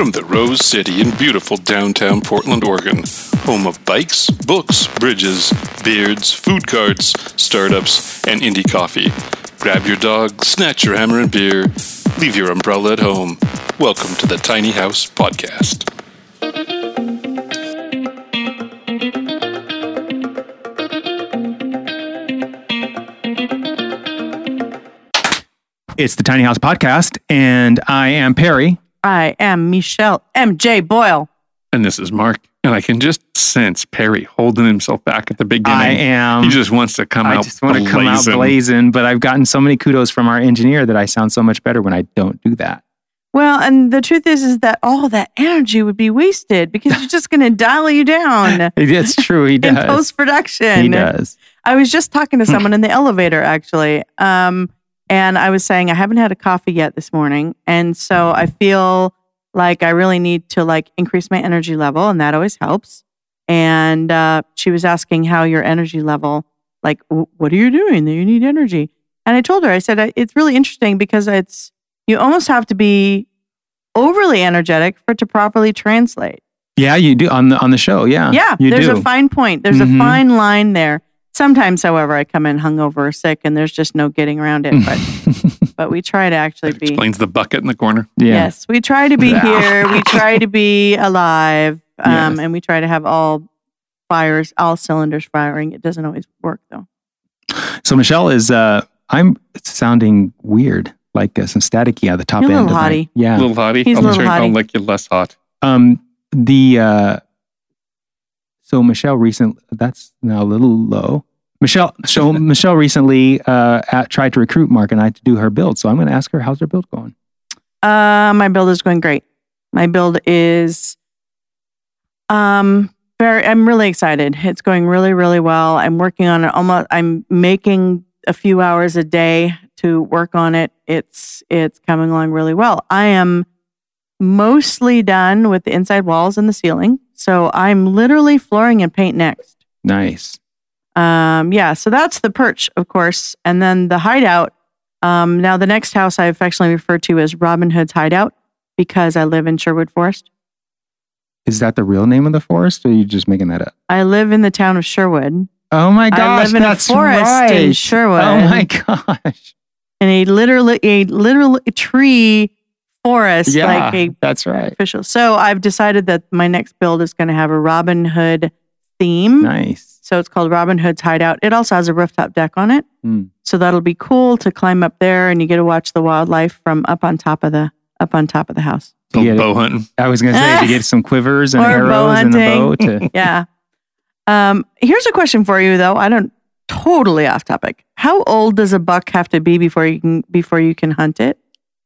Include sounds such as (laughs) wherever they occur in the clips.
From the Rose City in beautiful downtown Portland, Oregon, home of bikes, books, bridges, beards, food carts, startups, and indie coffee. Grab your dog, snatch your hammer and beer, leave your umbrella at home. Welcome to the Tiny House Podcast. It's the Tiny House Podcast, and I am Perry. I am Michelle MJ Boyle. And this is Mark. And I can just sense Perry holding himself back at the beginning. I am. He just wants to come I out just want to come out blazing. blazing, but I've gotten so many kudos from our engineer that I sound so much better when I don't do that. Well, and the truth is, is that all that energy would be wasted because you're just going to dial you down (laughs) That's true. He (laughs) does. in post production. He does. I was just talking to someone in the elevator actually. Um, and I was saying I haven't had a coffee yet this morning. And so I feel like I really need to like increase my energy level and that always helps. And uh, she was asking how your energy level, like, "W- what are you doing that you need energy? And I told her, I said, it's really interesting because it's, you almost have to be overly energetic for it to properly translate. Yeah, you do on the on the show. Yeah, Yeah, you there's do. a fine point. There's Mhm. a fine line there. Sometimes, however, I come in hungover or sick, and there's just no getting around it. But (laughs) but we try to actually That be. explains the bucket in the corner. yeah. Yes, we try to be Yeah. here. We (laughs) try to be alive, um, Yes. and we try to have all fires, all cylinders firing. It doesn't always work though. So Michelle is. uh I'm sounding weird, like uh, some staticky at the top You're a end. little of my- hottie. yeah. little hottie. He's a I'll little turn, I'll hottie. make you less hot. Um, the uh, so Michelle recently that's now a little low. Michelle, so (laughs) Michelle recently uh, at, tried to recruit Mark and I to do her build. So I'm going to ask her, how's her build going? Uh, my build is going great. My build is um very I'm really excited. It's going really, really well. I'm working on it almost I'm making a few hours a day to work on it. It's it's coming along really well. I am mostly done with the inside walls and the ceiling. So I'm literally flooring and paint next. Nice. Um, yeah, so that's the perch, of course. And then the hideout. Um, now, the next house I affectionately refer to as Robin Hood's hideout because I live in Sherwood Forest. Is that the real name of the forest, or are you just making that up? I live in the town of Sherwood Oh my gosh, I live in a forest right. in Sherwood. Oh my gosh. in a literally a literal tree forest, Yeah, like a that's right. official. So I've decided that my next build is going to have a Robin Hood theme. Nice. So it's called Robin Hood's Hideout. It also has a rooftop deck on it. Hmm. So that'll be cool to climb up there and you get to watch the wildlife from up on top of the up on top of the house. Little Yeah. bow hunting. I was going to say to get some quivers and (laughs) arrows and a bow to. (laughs) Yeah. um, here's a question for you though. I don't totally off topic. How old does a buck have to be before you can before you can hunt it?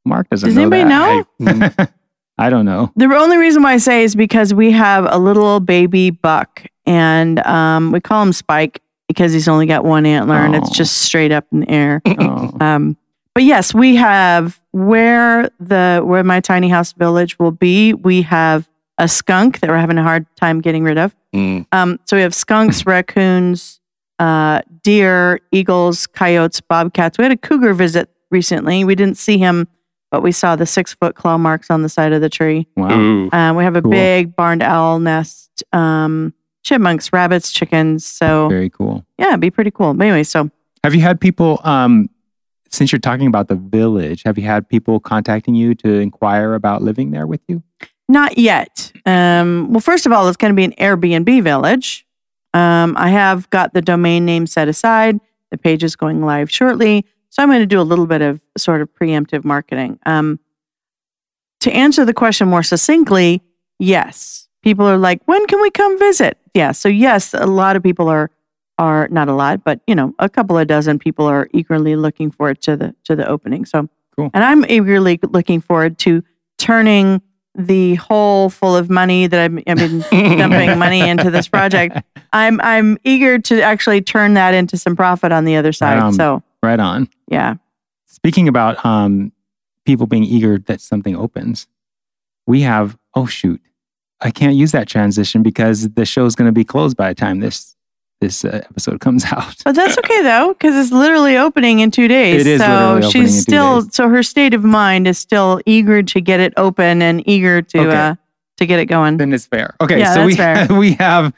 Mark doesn't Does know anybody that. know? I, mm, (laughs) I don't know. The only reason why I say is because we have a little baby buck and um, we call him Spike because he's only got one antler and it's just straight up in the air. (laughs) Oh. Um, but yes, we have where the where my tiny house village will be. We have a skunk that we're having a hard time getting rid of. mm, Um, so we have skunks, (laughs) raccoons, uh, deer, eagles, coyotes, bobcats. We had a cougar visit recently. We didn't see him, but we saw the six foot claw marks on the side of the tree. Wow. Um, we have a Cool. big barned owl nest, um, chipmunks, rabbits, chickens. So Very cool. yeah, it'd be pretty cool. But anyway, so Have you had people, um, since you're talking about the village, have you had people contacting you to inquire about living there with you? Not yet. Um, well, first of all, it's going to be an Airbnb village. Um, I have got the domain name set aside. The page is going live shortly. So I'm going to do a little bit of sort of preemptive marketing. Um, to answer the question more succinctly, yes. People are like, when can we come visit? Yeah. So yes, a lot of people are are not a lot, but you know, a couple of dozen people are eagerly looking forward to the to the opening. So Cool. and I'm eagerly looking forward to turning the hole full of money that I've, I've been (laughs) dumping money into this project. I'm I'm eager to actually turn that into some profit on the other side. Um, so Right on. yeah, Speaking about um, people being eager that something opens, we have, oh, shoot, I can't use that transition because the show's going to be closed by the time this this uh, episode (laughs) comes out. But that's okay though, because it's literally opening in two days. It is so literally opening she's in two still days. so her state of mind is still eager to get it open and eager to Okay. uh to get it going. Then it's fair. Okay, Yeah, so that's we fair. (laughs) we have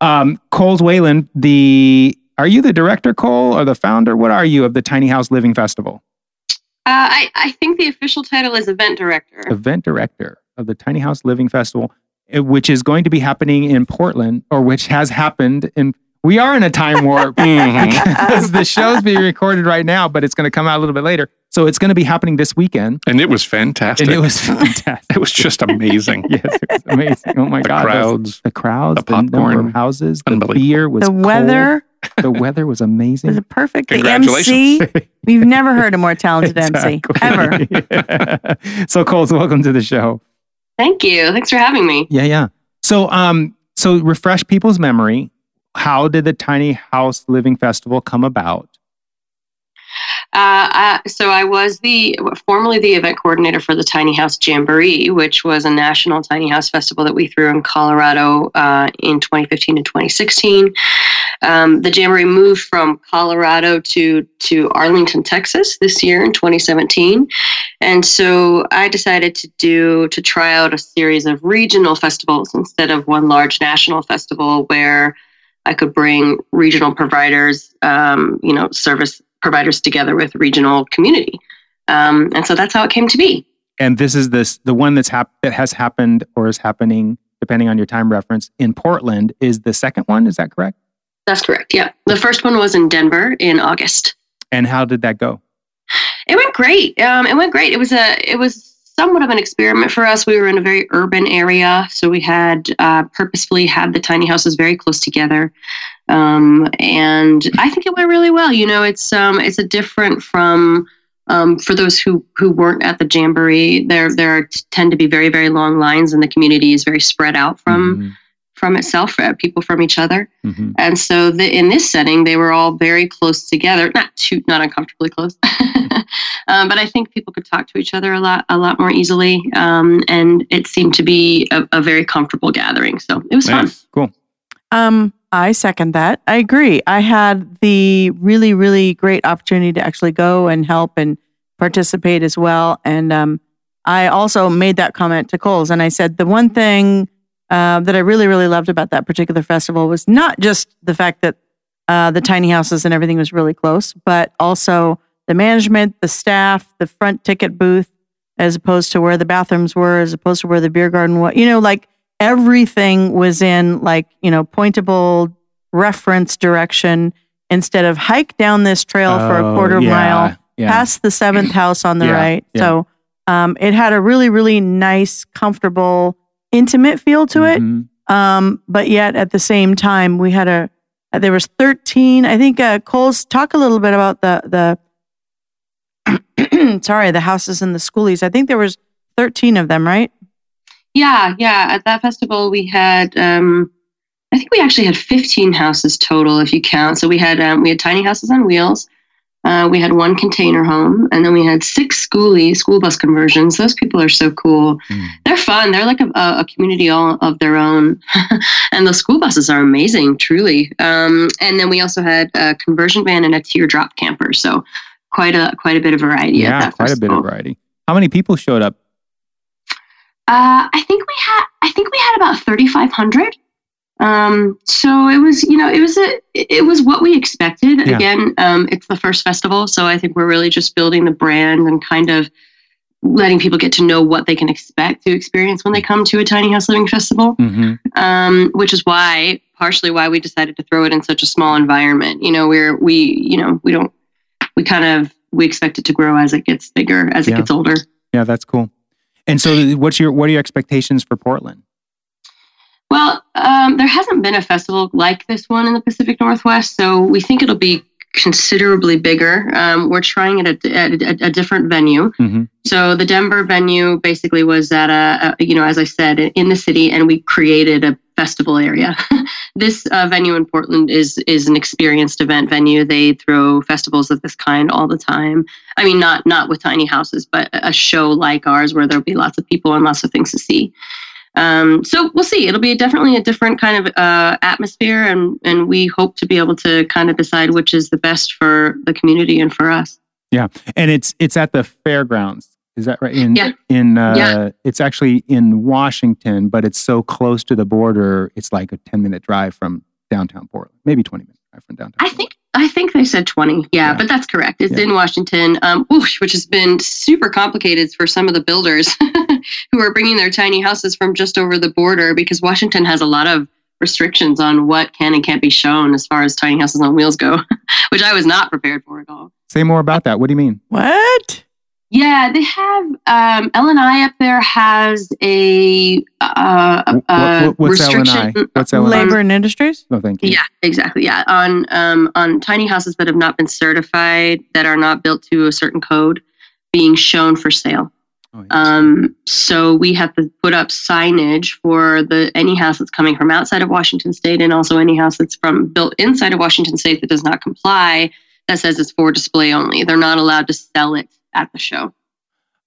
um, Coles Whalen. The are you the director, Cole, or the founder? What are you of the Tiny House Living Festival? Uh, I, I think the official title is event director. event director of the Tiny House Living Festival, Uh, which is going to be happening in Portland, or which has happened in. We are in a time warp (laughs) mm-hmm. because the show's being recorded right now, but it's going to come out a little bit later. So it's going to be happening this weekend, And it was fantastic. and it was fantastic. (laughs) it was just amazing. (laughs) yes, it was amazing. Oh my the god, those- crowds. the crowds, the the, number popcorn. of houses, the beer was the cold. weather The weather was amazing. It was amazing. perfect. The Congratulations. MC, we've never heard a more talented MC ever. Exactly. so, Coles, welcome to the show. Thank you. Thanks for having me. Yeah, yeah. So, um, so refresh people's memory. How did the Tiny House Living Festival come about? Uh, uh, so I was the formerly the event coordinator for the Tiny House Jamboree, which was a national tiny house festival that we threw in Colorado uh, in 2015 and 2016. Um, the Jamboree moved from Colorado to to Arlington, Texas, this year in 2017, and so I decided to do to try out a series of regional festivals instead of one large national festival where I could bring regional providers, um, you know, service providers together with regional community. Um, and so that's how it came to be. And this is this the one that's hap- that has happened or is happening, depending on your time reference, in Portland. Is the second one? Is that correct? That's correct. Yeah. The first one was in Denver in August. And how did that go? It went great. Um, it went great. It was a it was somewhat of an experiment for us. We were in a very urban area, so we had uh, purposefully had the tiny houses very close together, um, and I think it went really well. You know, it's um, it's a different from. Um, for those who who weren't at the jamboree, there there are, tend to be very very long lines, and the community is very spread out from from itself, uh, people from each other. Mhm, mhm. And so the, in this setting, they were all very close together, not too, not uncomfortably close, (laughs) um, but I think people could talk to each other a lot, a lot more easily. Um, and it seemed to be a, a very comfortable gathering. So it was fun. Cool. Um, I second that. I agree. I had the really, really great opportunity to actually go and help and participate as well. And um, I also made that comment to Coles, and I said the one thing uh, that I really, really loved about that particular festival was not just the fact that uh, the tiny houses and everything was really close, but also the management, the staff, the front ticket booth, as opposed to where the bathrooms were, as opposed to where the beer garden was. You know, like everything was in like you know pointable reference direction instead of hike down this trail for a Oh, quarter yeah, mile Yeah. past the seventh (clears throat) house on the Yeah, right. So um, it had a really, really nice, comfortable, intimate feel to it. Mhm. Um, but yet at the same time, we had a uh, there was thirteen. I think uh, Coles talk a little bit about the the (clears throat) sorry the houses and the schoolies. I think there was thirteen of them, right? Yeah, yeah. At that festival, we had, um, I think we actually had 15 houses total, if you count. So we had um, we had tiny houses on wheels. Uh, we had one container home, and then we had six schoolie school bus conversions. Those people are so cool. Mm. They're fun. They're like a, a community all of their own, (laughs) and the school buses are amazing, truly. Um, and then we also had a conversion van and a teardrop camper. So quite a quite a bit of variety. Yeah, that quite a bit of variety. How many people showed up? Uh, I think we had I think we had about 3,500. Um, so it was, you know, it was a, it was what we expected. Yeah. Again, um, it's the first festival, so I think we're really just building the brand and kind of letting people get to know what they can expect to experience when they come to a tiny house living festival. hmm Um, which is why, partially, why we decided to throw it in such a small environment. You know, we're we, you know, we don't, we kind of we expect it to grow as it gets bigger, as it Yeah. gets older. Yeah, that's cool. And so, what's your what are your expectations for Portland? Well, um, there hasn't been a festival like this one in the Pacific Northwest, so we think it'll be considerably bigger. Um, we're trying it at, at, at a different venue. Mhm. So the Denver venue basically was at a, a, you know, as I said, in the city, and we created a festival area. (laughs) this uh, venue in Portland is is an experienced event venue. They throw festivals of this kind all the time. I mean, not not with tiny houses, but a show like ours where there'll be lots of people and lots of things to see. Um, so we'll see. It'll be definitely a different kind of uh, atmosphere, and and we hope to be able to kind of decide which is the best for the community and for us. Yeah, and it's it's at the fairgrounds. Is that right? In Yeah. in uh, Yeah. it's actually in Washington, but it's so close to the border. It's like a ten minute drive from downtown Portland, maybe twenty minute drive from downtown. I think I think they said 20. Yeah, Yeah. but that's correct. It's Yeah. in Washington, um, whoosh, which has been super complicated for some of the builders (laughs) who are bringing their tiny houses from just over the border because Washington has a lot of restrictions on what can and can't be shown as far as tiny houses on wheels go, (laughs) which I was not prepared for at all. Say more about that. What do you mean? What? Yeah, they have um, LNI up there has a, uh, Wh- a what- what's restriction. LNI? What's on- LNI? Labor and Industries? No, thank you. Yeah, exactly. Yeah, on um, on tiny houses that have not been certified, that are not built to a certain code, being shown for sale. Oh, yes. Um, so we have to put up signage for the any house that's coming from outside of Washington State, and also any house that's from built inside of Washington State that does not comply. That says it's for display only. They're not allowed to sell it at the show.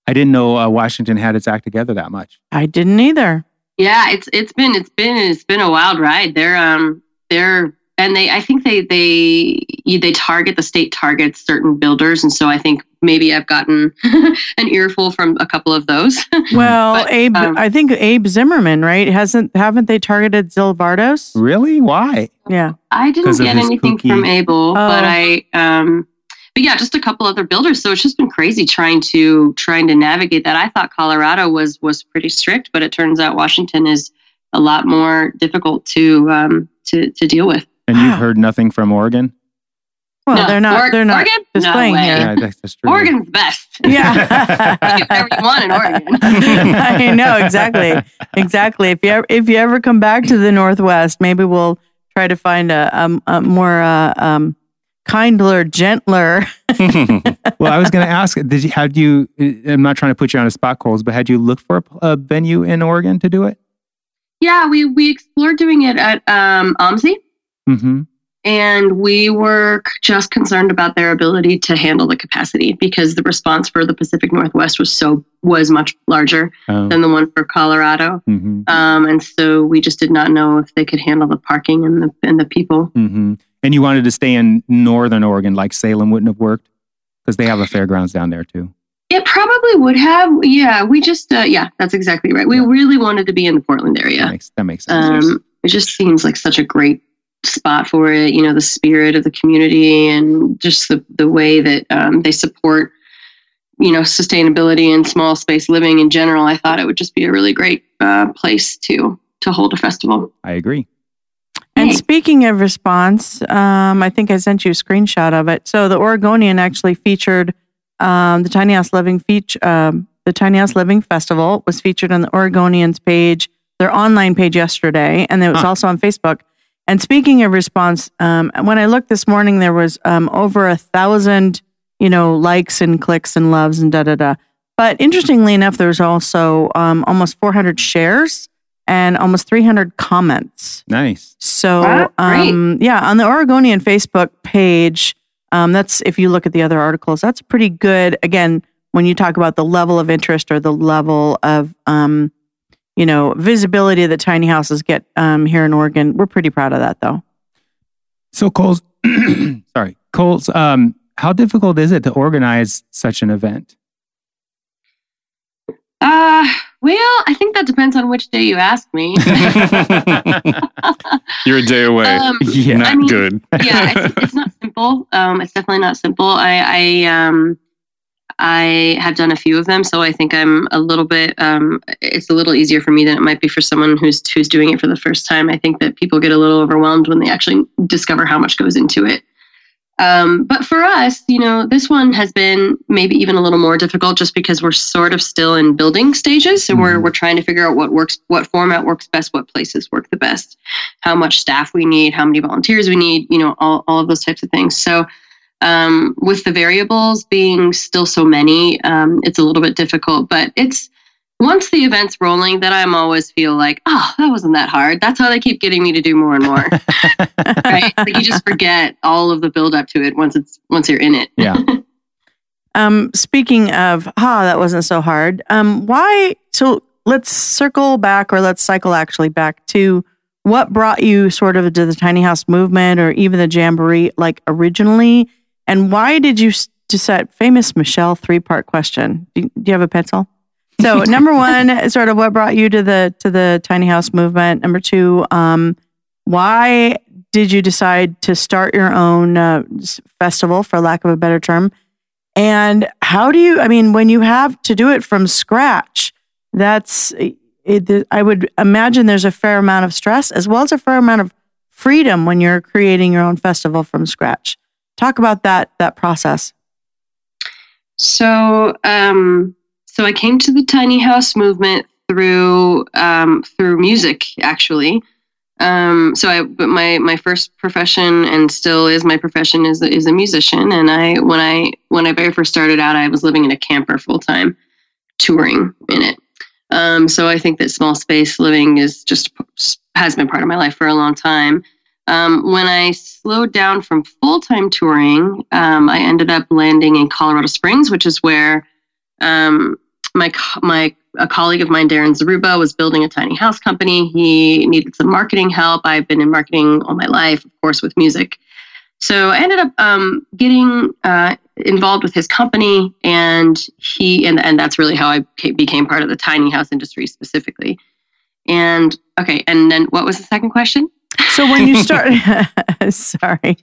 I didn't know uh, Washington had its act together that much. I didn't either. Yeah, it's it's been it's been it's been a wild ride. They're um they're and they I think they they they target the state targets certain builders, and so I think maybe I've gotten (laughs) an earful from a couple of those. (laughs) Well, But, Abe, um, I think Abe Zimmerman, right? Hasn't haven't they targeted Zyl Vardos? Really? Why? Yeah. I didn't get anything kooky- from Abel, but Oh. I um but yeah, just a couple other builders. So it's just been crazy trying to trying to navigate that. I thought Colorado was was pretty strict, but it turns out Washington is a lot more difficult to um to to deal with. And you've heard nothing from Oregon? Well, No, they're not. Or- they're not Oregon? displaying no way. here. Yeah, that's, that's true. Oregon's best. (laughs) Yeah. (laughs) Do whatever you want in Oregon. (laughs) I know exactly, exactly. If you ever, if you ever come back to the Northwest, maybe we'll try to find a, a, a more uh, um, kindler, gentler. (laughs) well, I was going to ask, did you, had you, I'm not trying to put you on a spot, Coles, but had you looked for a, a venue in Oregon to do it? yeah, we we explored doing it at um, OMSI. Mm-hmm. and we were just concerned about their ability to handle the capacity because the response for the Pacific Northwest was so was much larger Oh, than the one for Colorado, mm-hmm. um, and so we just did not know if they could handle the parking and the and the people. Mm-hmm. And you wanted to stay in Northern Oregon, like Salem wouldn't have worked? Because they have a fairgrounds down there too. It probably would have, yeah. We just, uh, yeah, that's exactly right. We Yeah. really wanted to be in the Portland That area. makes, that makes sense. Um, it just seems like such a great spot for it. You know, the spirit of the community and just the the way that um, they support, you know, sustainability and small space living in general. I thought it would just be a really great uh, place to to hold a festival. I agree. And speaking of response, um, I think I sent you a screenshot of it. So the Oregonian actually featured um, the Tiny House Living feature. Um, the Tiny House Living Festival was featured on the Oregonians page, their online page yesterday, and it was Huh. also on Facebook. And speaking of response, um, when I looked this morning, there was um, over a thousand, you know, likes and clicks and loves and da da da. But interestingly enough, there was also um, almost 400 shares and almost 300 comments. Nice. So, Wow, um, yeah, on the Oregonian Facebook page, um, that's if you look at the other articles, that's pretty good. Again, when you talk about the level of interest or the level of, um, you know, visibility that tiny houses get um, here in Oregon, we're pretty proud of that, though. So Coles, (clears throat) sorry, Coles, um, how difficult is it to organize such an event? Uh, well, I think that depends on which day you ask me. (laughs) You're a day away. um, yeah. Not I mean, good. yeah, it's, it's not simple. Um, it's definitely not simple. I, I, um, I have done a few of them, so I think I'm a little bit. Um, it's a little easier for me than it might be for someone who's who's doing it for the first time. I think that people get a little overwhelmed when they actually discover how much goes into it. Um, but for us, you know, this one has been maybe even a little more difficult just because we're sort of still in building stages. So we're Mhm. we're trying to figure out what works, what format works best, what places work the best, how much staff we need, how many volunteers we need, you know, all, all of those types of things. So um, with the variables being still so many, um, it's a little bit difficult, but it's once the event's rolling, then I'm always feel like, oh, that wasn't that hard. That's how they keep getting me to do more and more. (laughs) right? Like you just forget all of the build up to it once it's once you're in it. Yeah. (laughs) Um, speaking of, ah, that wasn't so hard. Um, why? So let's circle back, or let's cycle actually back to what brought you sort of to the tiny house movement, or even the jamboree, like originally, and why did you Just decide? Famous Michelle three part question. Do, do you have a pencil? So (laughs) number one, sort of what brought you to the to the tiny house movement. Number two, um, why did you decide to start your own uh, festival, for lack of a better term? And how do you, I mean, when you have to do it from scratch, that's, it, I would imagine there's a fair amount of stress as well as a fair amount of freedom when you're creating your own festival from scratch. Talk about that, that process. So, um, so I came to the tiny house movement through um, through music, actually. Um, so I, but my my first profession and still is my profession is is a musician. And I when I when I very first started out, I was living in a camper full time, touring in it. Um, so I think that small space living is just has been part of my life for a long time. Um, when I slowed down from full time touring, um, I ended up landing in Colorado Springs, which is where um, my my a colleague of mine, Darren Zaruba, was building a tiny house company. He needed some marketing help. I've been in marketing all my life, of course, with music. So I ended up um, getting uh, involved with his company, and he and and that's really how I became part of the tiny house industry specifically. And okay, and then what was the second question? So when you (laughs) start, (laughs) sorry.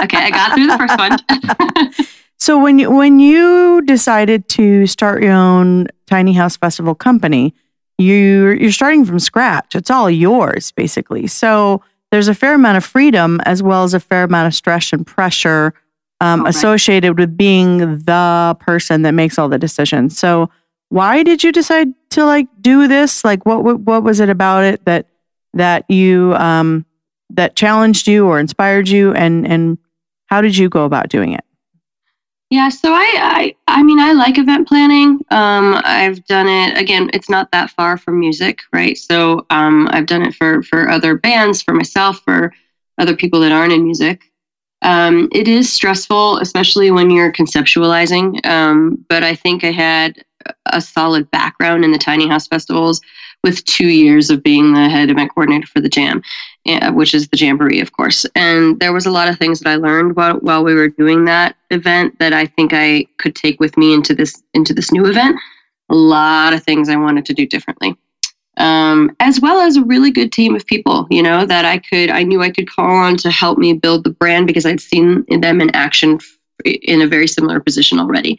Okay, I got through the first one. (laughs) So when you when you decided to start your own tiny house festival company, you you're starting from scratch. It's all yours basically. So there's a fair amount of freedom as well as a fair amount of stress and pressure um, right. associated with being the person that makes all the decisions. So why did you decide to like do this? Like what what, what was it about it that that you um, that challenged you or inspired you, and and how did you go about doing it? Yeah, so I, I, I mean, I like event planning. Um, I've done it again. It's not that far from music, right? So um, I've done it for for other bands, for myself, for other people that aren't in music. Um, it is stressful, especially when you're conceptualizing. Um, but I think I had a solid background in the tiny house festivals with two years of being the head event coordinator for the jam uh, which is the jamboree, of course. And there was a lot of things that I learned while while we were doing that event that I think I could take with me into this into this new event. A lot of things I wanted to do differently, um, as well as a really good team of people. You know that I could I knew I could call on to help me build the brand because I'd seen them in action in a very similar position already.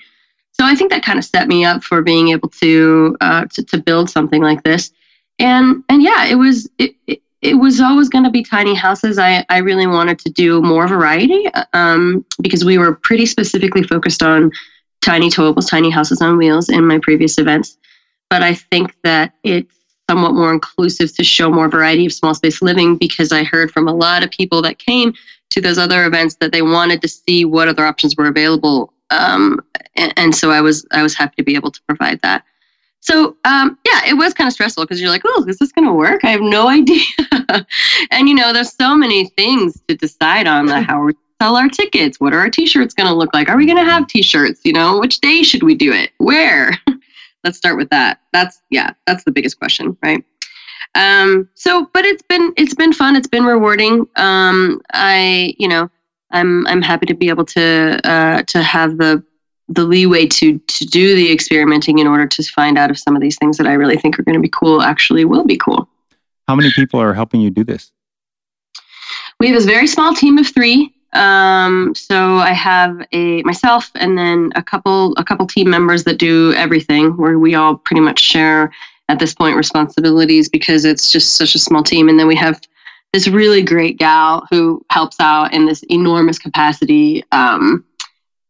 So I think that kind of set me up for being able to uh, to, to build something like this. And and yeah, it was it, it it was always going to be tiny houses. I, I really wanted to do more variety um, because we were pretty specifically focused on tiny towables, tiny houses on wheels in my previous events. But I think that it's somewhat more inclusive to show more variety of small space living because I heard from a lot of people that came to those other events that they wanted to see what other options were available. Um, and, and so I was I was happy to be able to provide that. So um, yeah, it was kind of stressful because you're like, oh, is this going to work? I have no (laughs) idea. and you know, there's so many things to decide on. Like how we sell our tickets. What are our T-shirts going to look like? Are we going to have T-shirts? You know, which day should we do it? Where? (laughs) Let's start with that. That's yeah, that's the biggest question, right? Um, so, but it's been it's been fun. It's been rewarding. Um, I you know, I'm I'm happy to be able to uh, to have the the leeway to to do the experimenting in order to find out if some of these things that I really think are going to be cool actually will be cool. How many people are helping you do this? We have a very small team of three. Um, so I have a myself and then a couple a couple team members that do everything where we all pretty much share at this point responsibilities because it's just such a small team. And then we have this really great gal who helps out in this enormous capacity. Um,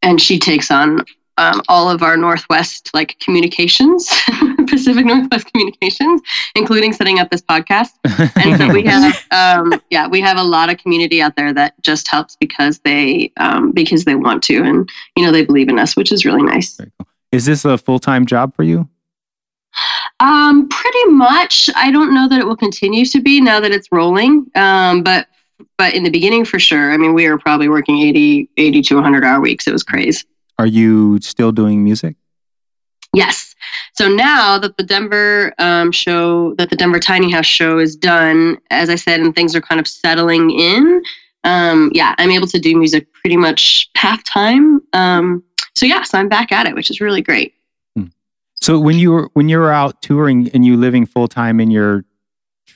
and she takes on um, all of our Northwest like communications, (laughs) Pacific Northwest communications, including setting up this podcast. (laughs) And so we have, um, yeah, we have a lot of community out there that just helps because they um, because they want to, and you know they believe in us, which is really nice. Is this a full time job for you? Um, pretty much. I don't know that it will continue to be now that it's rolling. Um, but but in the beginning, for sure. I mean, we were probably working 80, 80 to 100 hour weeks. It was crazy. Are you still doing music? Yes. So now that the Denver um, show, that the Denver Tiny House show is done, as I said, and things are kind of settling in, um, yeah, I'm able to do music pretty much half time. Um, so yeah, so I'm back at it, which is really great. So when you were when you were out touring and you living full time in your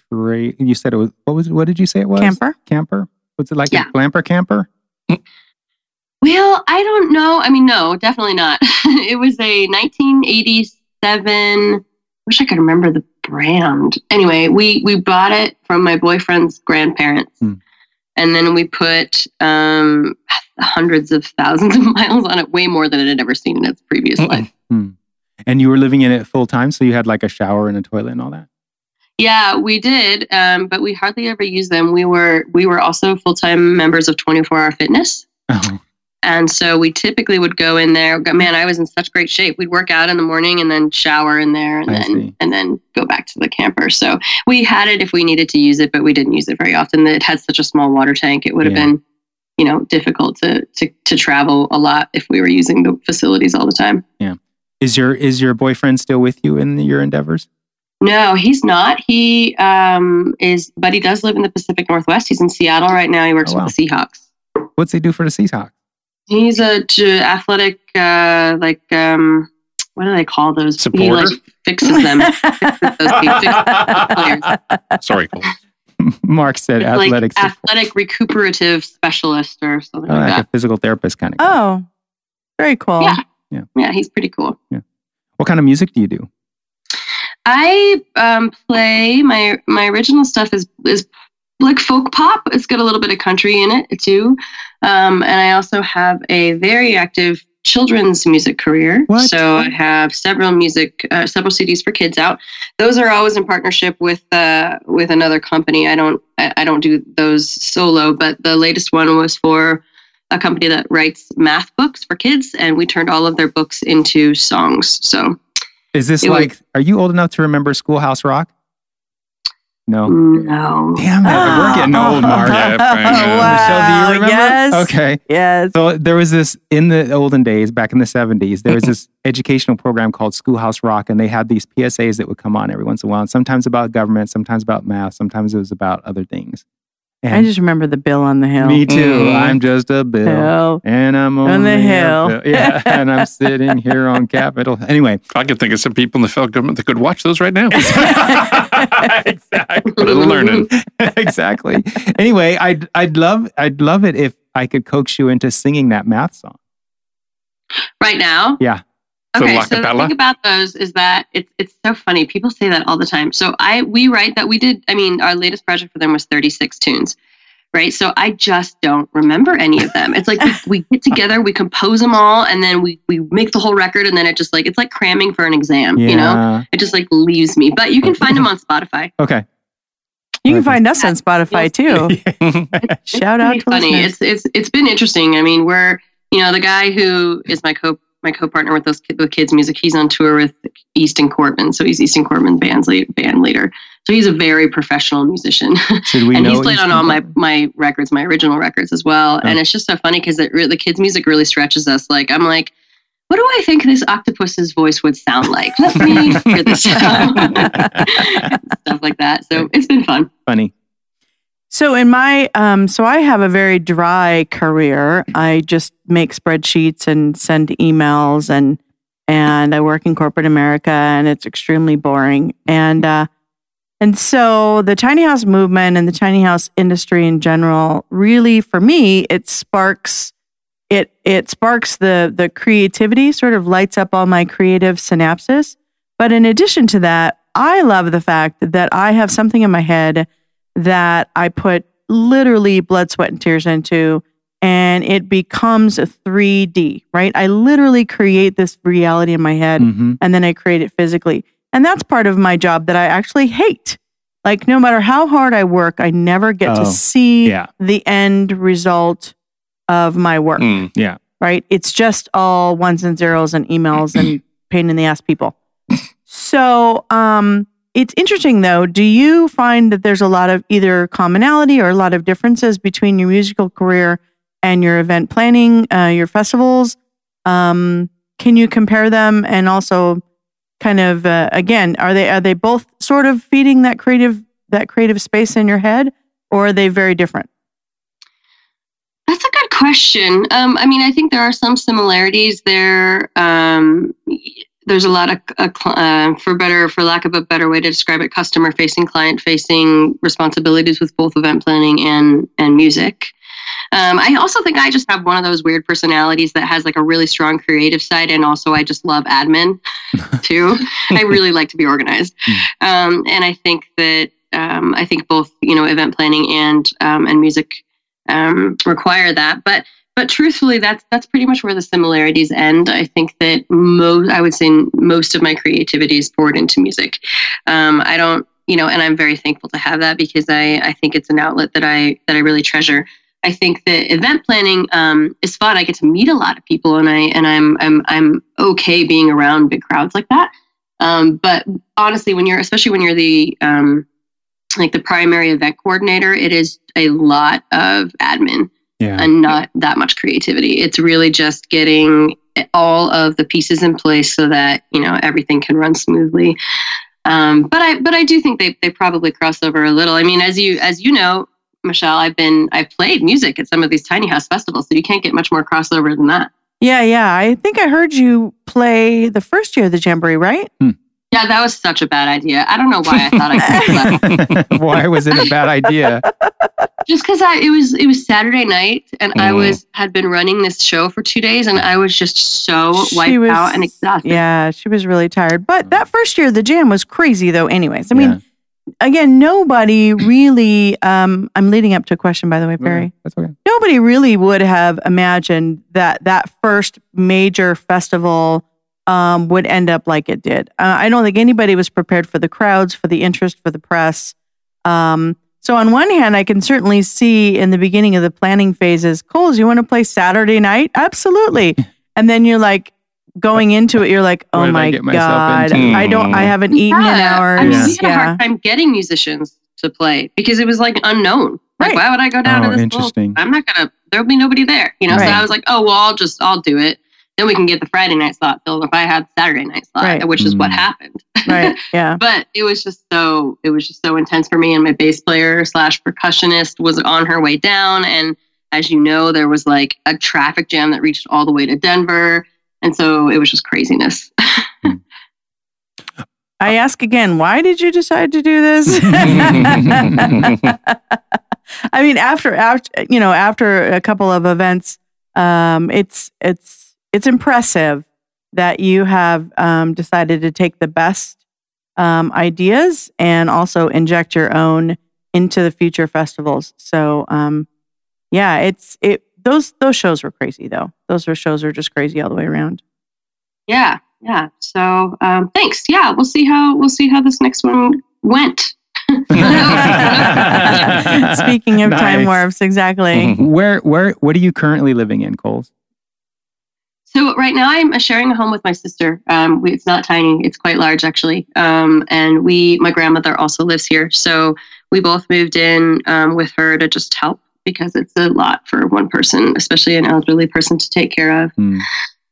trade, you said it was what was what did you say it was? Camper? Camper? Was it like Yeah. a glamper camper? Well, I don't know. I mean, no, definitely not. (laughs) it was a 1987. Wish I could remember the brand. Anyway, we we bought it from my boyfriend's grandparents, Hmm. and then we put um, hundreds of thousands of (laughs) miles on it, way more than it had ever seen in its previous Mm-mm. life. And you were living in it full time, so you had like a shower and a toilet and all that. Yeah, we did, um, but we hardly ever used them. We were we were also full time members of 24 Hour Fitness. Oh, And so we typically would go in there. Man, I was in such great shape. We'd work out in the morning and then shower in there and I then see. and then go back to the camper. So we had it if we needed to use it, but we didn't use it very often. It had such a small water tank. It would have Yeah. been, you know, difficult to, to to travel a lot if we were using the facilities all the time. Is your is your boyfriend still with you in your endeavors? No, he's not. He um, is, but he does live in the Pacific Northwest. He's in Seattle right now. He works Oh, wow. with the Seahawks. What's he do for the Seahawks? He's a j- athletic, uh, like um, what do they call those? He like fixes them. (laughs) Those people- Sorry, Cole. (laughs) Mark said like athletic recuperative specialist or something Oh, like like that. a physical therapist kind of. guy. oh, very cool. Yeah. Yeah, Yeah, he's pretty cool. Yeah. What kind of music do you do? I um, play my my original stuff is is like folk pop. It's got a little bit of country in it too, um, and I also have a very active children's music career. What? So I have several music, uh, several CDs for kids out. Those are always in partnership with uh, with another company. I don't I, I don't do those solo, but the latest one was for a company that writes math books for kids, and we turned all of their books into songs. So Is this It was- like? Are you old enough to remember Schoolhouse Rock? No. no. Damn it! We're ah. getting old, Mark. Yeah, fine, Oh, yeah. wow. Michelle, do you remember? Yes. Okay. Yes. So there was this in the olden days, back in the 70s, there was this educational program called Schoolhouse Rock, and they had these PSAs that would come on every once in a while, and sometimes about government, sometimes about math, sometimes it was about other things. I just remember the bill on the hill. me too. Mhm. I'm just a bill. Hill. And I'm On only the a hill. bill. Yeah, (laughs) and I'm sitting here on Capitol. Anyway, I could think of some people in the federal government that could watch those right now. (laughs) exactly. A little learning. (laughs) exactly. Anyway, I'd I'd love I'd love it if I could coax you into singing that math song. Right now? Yeah. So Okay, so the thing about those is that it's it's so funny. People say that all the time. So I we write that we did. I mean, our latest project for them was 36 tunes, right? So I just don't remember any of them. It's like we, we get together, we compose them all, and then we we make the whole record, and then it just like it's like cramming for an exam. Yeah. You know, it just like leaves me. But you can find them on Spotify. Okay. You can find us on Spotify too. (laughs) Shout out pretty to funny. listeners. It's it's it's been interesting. I mean, we're you know the guy who is my co my co partner with those with kids music. He's on tour with Easton Corbin, so he's Easton Corbin band's lead, band leader. So he's a very professional musician, Should we (laughs) and know he's played on all my my records, my original records as well. Oh. And it's just so funny because it re- the kids music really stretches us. Like I'm like. What do I think this octopus's voice would sound like? Let me (laughs) figure this out. (laughs) Stuff like that. So it's been fun. funny. So in my um so I have a very dry career. I just make spreadsheets and send emails and and I work in corporate America and it's extremely boring. And uh and so the tiny house movement and the tiny house industry in general really for me it sparks it it sparks the the creativity sort of lights up all my creative synapses. But in addition to that, I love the fact that I have something in my head that I put literally blood, sweat, and tears into, and it becomes a 3D, right? I literally create this reality in my head hmm and then I create it physically. And that's part of my job that I actually hate. Like, no matter how hard I work, I never get Oh, to see yeah. the end result of my work, Mm. right? It's just all ones and zeros and emails and (clears throat) pain in the ass people. So, um, it's interesting though. Do you find that there's a lot of either commonality or a lot of differences between your musical career and your event planning, uh, your festivals? Um, can you compare them and also kind of uh, again are they are they both sort of feeding that creative that creative space in your head or are they very different That's a good question. Um, I mean, I think there are some similarities there. Um, there's a lot of, uh, uh, for better, for lack of a better way to describe it, customer facing, client facing responsibilities with both event planning and and music. Um, I also think I just have one of those weird personalities that has like a really strong creative side, and also I just love admin (laughs) too. I really like to be organized, um, and I think that um, I think both you know event planning and um, and music um, require that. But but truthfully, that's that's pretty much where the similarities end. I think that most I would say most of my creativity is poured into music. Um, I don't you know, and I'm very thankful to have that because I I think it's an outlet that I that I really treasure. I think that event planning um, is fun. I get to meet a lot of people, and I and I'm I'm I'm okay being around big crowds like that. Um, but honestly, when you're especially when you're the um, like the primary event coordinator, it is a lot of admin Yeah. and not that much creativity. It's really just getting all of the pieces in place so that you know everything can run smoothly. Um, but I but I do think they they probably cross over a little. I mean, as you as you know, Michelle, I've been I've played music at some of these tiny house festivals, so you can't get much more crossover than that. yeah yeah i think i heard you play the first year of the jamboree right Yeah, that was such a bad idea. I don't know why I thought I could. (laughs) (laughs) Why was it a bad idea? (laughs) Just because I it was it was Saturday night and I Mm. was had been running this show for two days and I was just so She wiped was- out and exhausted. yeah she was really tired but that first year the jam was crazy though anyways i mean Yeah. again nobody really um i'm leading up to a question by the way perry That's okay. nobody really would have imagined that that first major festival um, would end up like it did. Uh, I don't think anybody was prepared for the crowds, for the interest, for the press. Um, so on one hand, I can certainly see in the beginning of the planning phases, Coles, you want to play Saturday night? Absolutely. (laughs) and then you're like going into it, you're like, oh did I my god, into? I don't, I haven't eaten in Yeah, hours. I mean, Yeah. we had a hard time getting musicians to play because it was like unknown. Like, Right. why would I go down Oh, to this? interesting. I'm not gonna. There'll be nobody there. You know. Right. So I was like, oh well, I'll just I'll do it. Then we can get the Friday night slot filled if I had Saturday night slot, Right. which is what Mm. happened. right. (laughs) Yeah. but it was just so it was just so intense for me. And my bass player slash percussionist was on her way down, and as you know, there was like a traffic jam that reached all the way to Denver, and so it was just craziness. (laughs) I ask again, why did you decide to do this? (laughs) I mean, after after you know, after a couple of events, um, it's it's it's impressive that you have um, decided to take the best um, ideas and also inject your own into the future festivals. So, um, yeah, it's it. Those those shows were crazy though. Those were shows are just crazy all the way around. yeah, yeah. So um, thanks. Yeah, we'll see how we'll see how this next one went. (laughs) Speaking of time warps, exactly. (laughs) where where what are you currently living in, Coles? So right now I'm sharing a home with my sister. Um, we, it's not tiny; it's quite large actually. Um, and we, my grandmother also lives here, so we both moved in um, with her to just help because it's a lot for one person, especially an elderly person to take care of. Hmm.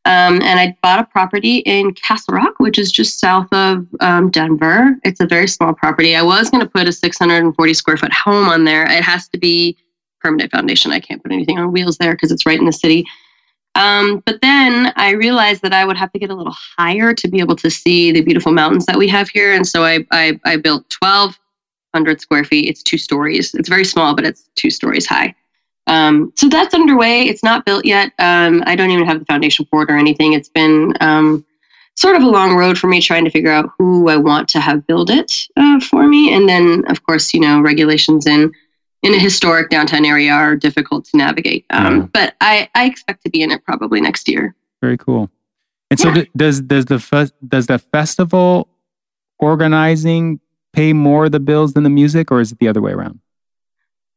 Um, and I bought a property in Castle Rock, which is just south of um, Denver. It's a very small property. I was going to put a 640 square foot home on there. It has to be permanent foundation. I can't put anything on wheels there because it's right in the city. Um, but then I realized that I would have to get a little higher to be able to see the beautiful mountains that we have here. And so I, I, I built 1,200 square feet. It's two stories. It's very small, but it's two stories high. Um, so that's underway. It's not built yet. Um, I don't even have the foundation for it or anything. It's been um, sort of a long road for me trying to figure out who I want to have build it uh, for me. And then, of course, you know, regulations in in a historic downtown area are difficult to navigate. Um, Yeah. But I, I expect to be in it probably next year. Very cool. And so, Yeah. d- does does the fe- does the festival organizing pay more of the bills than the music, or is it the other way around?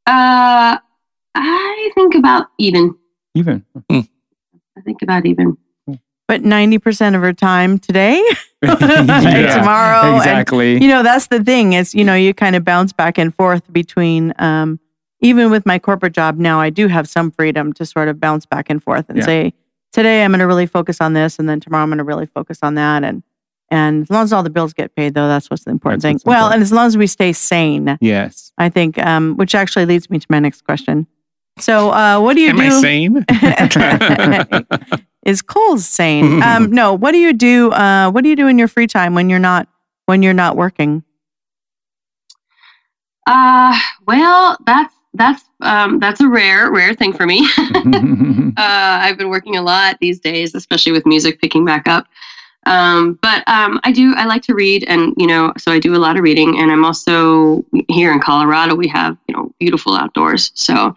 Uh, I think about even. Even I think about even. But 90% of her time today, (laughs) Yeah, tomorrow, and exactly. you know that's the thing is you know you kind of bounce back and forth between um, even with my corporate job now i do have some freedom to sort of bounce back and forth and Yeah. say today i'm going to really focus on this and then tomorrow i'm going to really focus on that and And as long as all the bills get paid, though, that's what's the important That's thing. well, important. and as long as we stay sane, Yes. I think, um, which actually leads me to my next question. So, uh, what do you Am do? I sane? (laughs) Is Cole sane? (laughs) um, no. What do you do? Uh, what do you do in your free time when you're not when you're not working? Uh, well, that's that's um, that's a rare rare thing for me. (laughs) uh, I've been working a lot these days, especially with music picking back up. Um, but um, I do I like to read, and you know, so I do a lot of reading. And I'm also here in Colorado. We have you know beautiful outdoors, so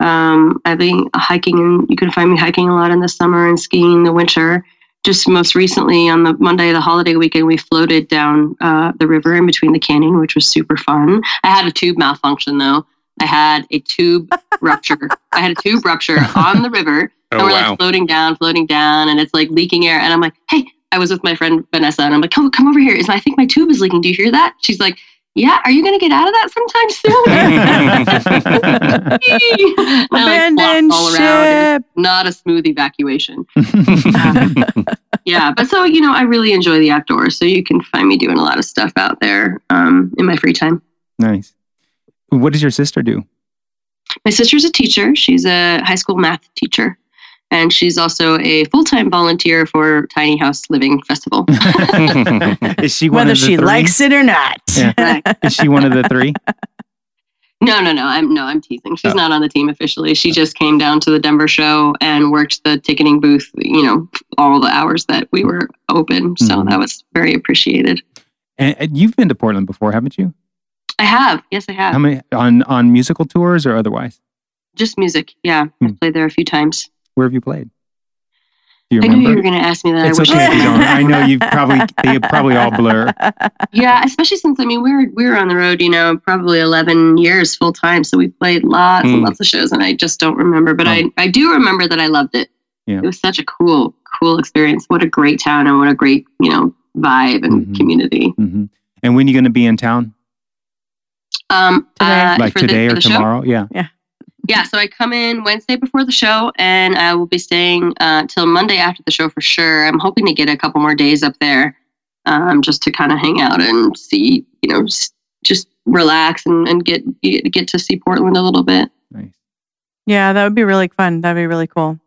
um, I've been hiking, and you can find me hiking a lot in the summer and skiing in the winter. Just most recently on the Monday, of the holiday weekend, we floated down uh, the river in between the canyon, which was super fun. I had a tube malfunction though. I had a tube (laughs) rupture. I had a tube rupture on the river. (laughs) Oh, and we're wow. like floating down, floating down, and it's like leaking air. And I'm like, hey, I was with my friend Vanessa, and I'm like, come, come over here. Is I think my tube is leaking. Do you hear that? She's like, yeah. Are you going to get out of that sometime soon? (laughs) And (laughs) I, like, Abandoned flopped all around. ship. Not a smooth evacuation. (laughs) Yeah, but so you know, I really enjoy the outdoors. So you can find me doing a lot of stuff out there um, in my free time. nice. What does your sister do? My sister's a teacher. She's a high school math teacher. And she's also a full time volunteer for Tiny House Living Festival. (laughs) Is she one Whether of the she three? likes it or not. Yeah. (laughs) Is she one of the three? (laughs) No, no, no. I'm no, I'm teasing. She's Oh. not on the team officially. She just came down to the Denver show and worked the ticketing booth, you know, all the hours that we were open. So Mhm. that was very appreciated. And, and you've been to Portland before, haven't you? I have. Yes, I have. How many on on musical tours or otherwise? just music. Yeah. Hmm. I've played there a few times. Where have you played? Do you I knew you were going to ask me that. it's I okay if you don't. I know you probably they probably all blur. Yeah, especially since I mean we were we were on the road, you know, probably eleven years full time. So we played lots and Mm. lots of shows, and I just don't remember. But I I do remember that I loved it. Yeah. It was such a cool cool experience. What a great town, and what a great you know vibe and Mhm. community. hmm And when are you going to be in town? Um, Today. uh, Like for the- today or the show? tomorrow? Yeah. Yeah, so I come in Wednesday before the show, and I will be staying uh, till Monday after the show for sure. I'm hoping to get a couple more days up there, um, just to kind of hang out and see, you know, s- just relax and, and get get get to see Portland a little bit. Nice. yeah, that would be really fun. That'd be really cool.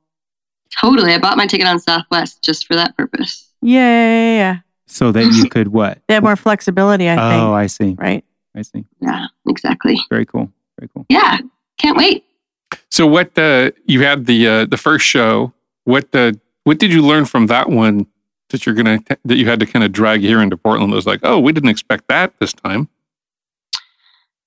Totally, I bought my ticket on Southwest just for that purpose. Yeah, yeah, yeah. So that you could what? (laughs) They have more flexibility, I oh, think. Oh, I see. Right? I see. Yeah, exactly. Very cool. Very cool. Yeah, can't wait. So what the you had the uh, the first show. What the what did you learn from that one that you're gonna that you had to kind of drag here into Portland? It was like, oh, we didn't expect that this time.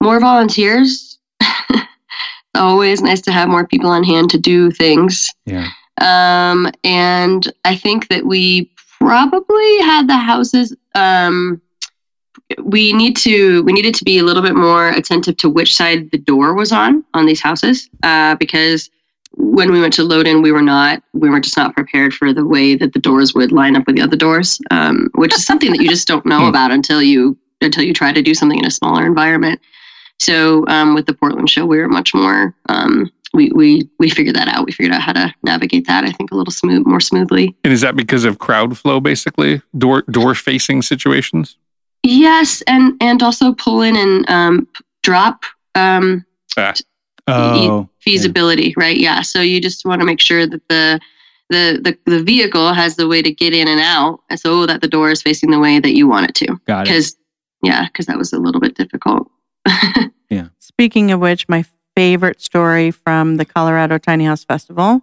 More volunteers. (laughs) Always nice to have more people on hand to do things. Yeah. Um, and I think that we probably had the houses. Um, we need to we needed to be a little bit more attentive to which side the door was on on these houses uh, because when we went to load in we were not we were just not prepared for the way that the doors would line up with the other doors um, which is something that you just don't know Hmm. about until you until you try to do something in a smaller environment so um, with the portland show we were much more um, we, we we figured that out we figured out how to navigate that i think a little smooth more smoothly And is that because of crowd flow, basically door door facing situations? Yes, and and also pull in and um, drop um, Oh. feasibility, right? Yeah. So you just want to make sure that the, the the the vehicle has the way to get in and out, so that the door is facing the way that you want it to. Got it. Because yeah, because that was a little bit difficult. (laughs) Yeah. Speaking of which, my favorite story from the Colorado Tiny House Festival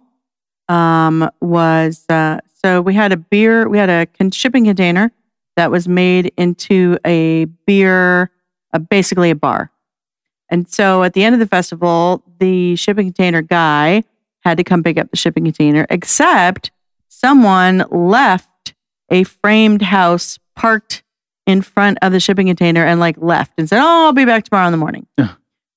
um, was uh, so we had a beer, we had a con- shipping container that was made into a beer, uh, basically a bar. And so at the end of the festival, the shipping container guy had to come pick up the shipping container, except someone left a framed house parked in front of the shipping container and like left and said, Oh, I'll be back tomorrow in the morning. Yeah.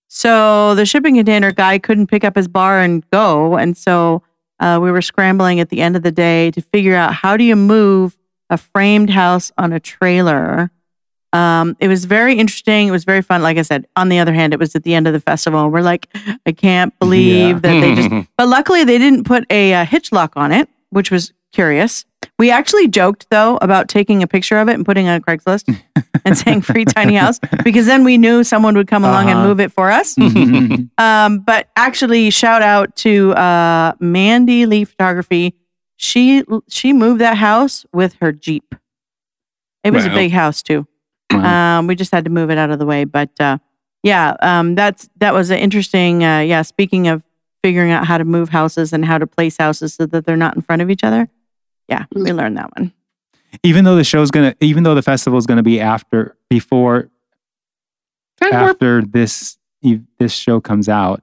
So the shipping container guy couldn't pick up his bar and go. And so uh, we were scrambling at the end of the day to figure out how do you move a framed house on a trailer. Um, it was very interesting. It was very fun. Like I said, on the other hand, it was at the end of the festival. We're like, I can't believe that they just. (laughs) But luckily, they didn't put a uh, hitch lock on it, which was curious. We actually joked though about taking a picture of it and putting it on Craigslist (laughs) and saying free tiny house because then we knew someone would come along and Uh-huh. move it for us. (laughs) Um, but actually, shout out to uh, Mandy Lee Photography. She she moved that house with her Jeep. It was a big house too. Wow. Um, we just had to move it out of the way, but uh, yeah, um, that's that was an interesting. Uh, yeah, speaking of figuring out how to move houses and how to place houses so that they're not in front of each other. Yeah, we learned that one. even though the show's gonna, even though the festival is gonna be after, before, after this this show comes out,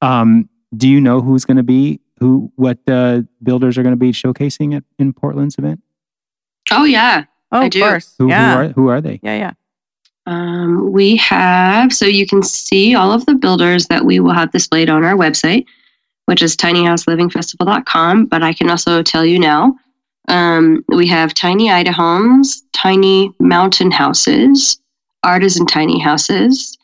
um, do you know who's gonna be who? What uh, builders are gonna be showcasing at in Portland's event? Oh yeah. Oh, I of do. course. Who, yeah. who are who are they? yeah, yeah. Um, we have so you can see all of the builders that we will have displayed on our website, which is tinyhouselivingfestival.com. But I can also tell you now, um, we have Tiny Idahomes, tiny mountain houses, artisan tiny houses,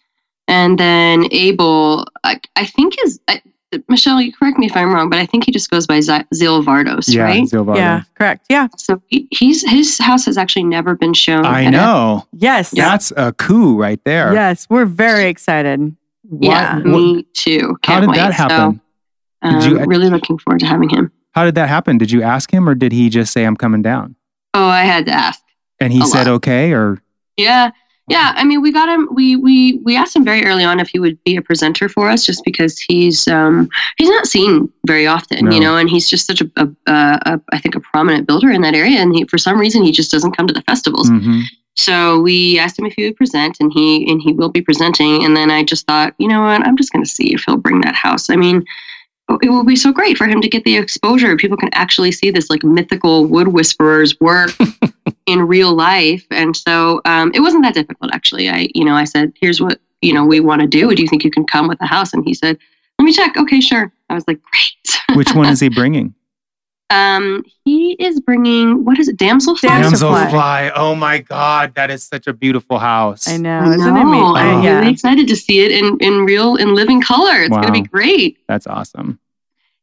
and then Abel. I, I think is I, Michelle. You correct me if I'm wrong, but I think he just goes by Z- Zyl Vardos, yeah, right? Zyl Vardo. Yeah, correct. Yeah. So he, he's his house has actually never been shown. I at a- know. Yes. That's a coup right there. Yes. We're very excited. Yeah, What- me too. How Can't did wait. that happen? So, um, Did you- really looking forward to having him. How did that happen? Did you ask him or did he just say I'm coming down? Oh, I had to ask. And he said lot. okay or Yeah, yeah. I mean, we got him. We we we asked him very early on if he would be a presenter for us, just because he's um he's not seen very often, No. you know, and he's just such a, a, a, a I think a prominent builder in that area, and he for some reason he just doesn't come to the festivals. Mhm. So we asked him if he would present, and he and he will be presenting. And then I just thought, you know what, I'm just going to see if he'll bring that house. I mean, it will be so great for him to get the exposure. People can actually see this like mythical wood whisperer's work (laughs) in real life. And so um, it wasn't that difficult, actually. I, you know, I said, here's what you know we want to do. Do you think you can come with the house? And he said, let me check. Okay, sure. I was like, great. Which one is he (laughs) bringing? Um, he is bringing what is it, damselfly? Damselfly. Damselfly. Oh my God, that is such a beautiful house. I know. I Isn't it know. amazing? I'm Oh. really excited to see it in, in real in living color. It's going to be great. That's awesome.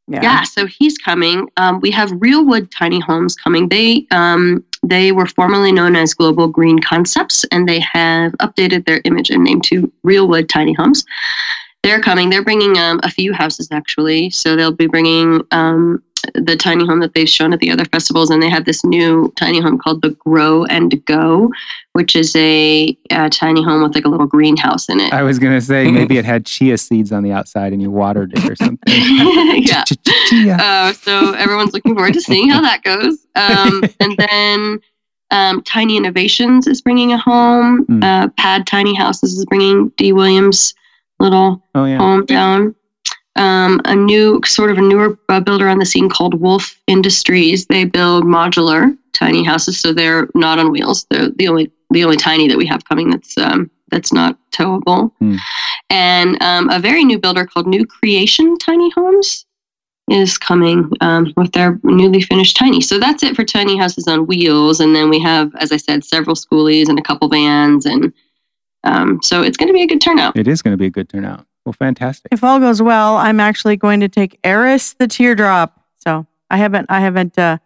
Yeah. so he's coming. Um, we have Real Wood Tiny Homes coming. They um, they were formerly known as Global Green Concepts, and they have updated their image and name to Real Wood Tiny Homes. They're coming. They're bringing um, a few houses actually. So they'll be bringing um, the tiny home that they've shown at the other festivals, and they have this new tiny home called the Grow and Go, which is a, uh tiny home with like a little greenhouse in it. I was gonna say maybe it (laughs) had chia seeds on the outside and you watered it or something. (laughs) yeah. Chia. Uh, so everyone's looking forward to seeing how that goes. Um, (laughs) and then um, Tiny Innovations is bringing a home. Mm. Uh, Pad Tiny Houses is bringing Dee Williams' little Oh yeah. home down. Um, a new sort of a newer uh, builder on the scene called Wolf Industries. They build modular tiny houses, so they're not on wheels. They're the only the only tiny that we have coming that's um, that's not towable. Hmm. And um, a very new builder called New Creation Tiny Homes is coming um, with their newly finished tiny. So that's it for tiny houses on wheels. And then we have, as I said, several schoolies and a couple vans, and um, so it's going to be a good turnout. It is gonna be a good turnout. Well, fantastic. If all goes well, I'm actually going to take Eris the teardrop. So I haven't I haven't uh,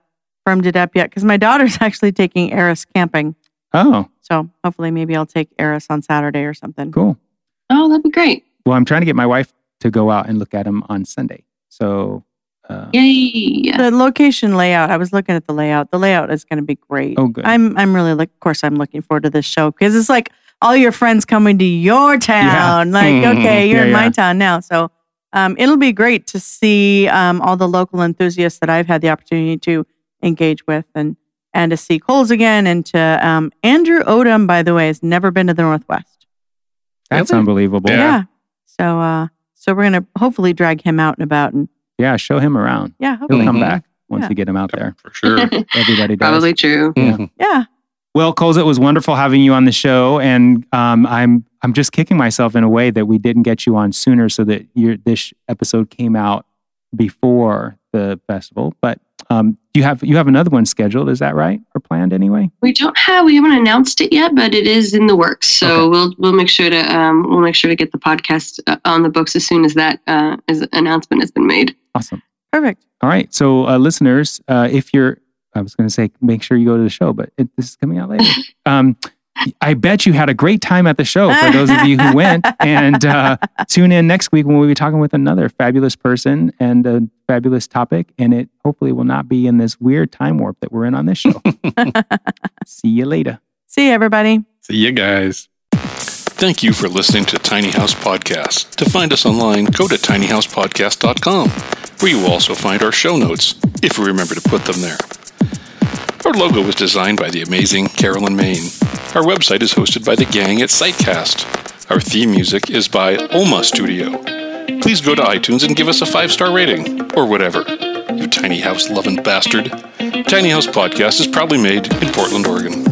firmed it up yet because my daughter's (laughs) actually taking Eris camping. Oh, So hopefully maybe I'll take Eris on Saturday or something. cool. Oh, that'd be great. Well, I'm trying to get my wife to go out and look at them on Sunday. So, uh, Yay! The location layout, I was looking at the layout. The layout is going to be great. oh, good. I'm I'm really look. Of course, I'm looking forward to this show because it's like all your friends coming to your town. Like, Mhm. okay, you're Yeah, in my town now, so um, it'll be great to see um, all the local enthusiasts that I've had the opportunity to engage with, and and to see Coles again, and to um, Andrew Odom. By the way, has never been to the Northwest. That's Really? unbelievable. Yeah. Yeah. So uh, so we're gonna hopefully drag him out and about, and yeah, show him around. yeah, He'll hopefully, come Mhm. back once Yeah. you get him out there. For sure. (laughs) Everybody does. Probably true. Yeah. Yeah. Well, Coles, it was wonderful having you on the show, and um, I'm I'm just kicking myself in a way that we didn't get you on sooner, so that your this episode came out before the festival. But um, you have you have another one scheduled, is that right, or planned anyway? We don't have we haven't announced it yet, but it is in the works. So Okay. we'll we'll make sure to um, we'll make sure to get the podcast uh, on the books as soon as that uh, as announcement has been made. Awesome. Perfect. All right, so uh, listeners, uh, if you're I was going to say, make sure you go to the show, but it, this is coming out later. (laughs) um, I bet you had a great time at the show for those of you who went. (laughs) And uh, tune in next week when we'll be talking with another fabulous person and a fabulous topic. And it hopefully will not be in this weird time warp that we're in on this show. (laughs) See you later. See you, everybody. See you guys. Thank you for listening to Tiny House Podcast. To find us online, go to tinyhousepodcast.com, where you will also find our show notes, if we remember to put them there. Our logo was designed by the amazing Carolyn Main. Our website is hosted by the gang at Sitecast. Our theme music is by Oma Studio. Please go to iTunes and give us a five star rating, or whatever. You tiny house loving bastard. Tiny House Podcast is proudly made in Portland, Oregon.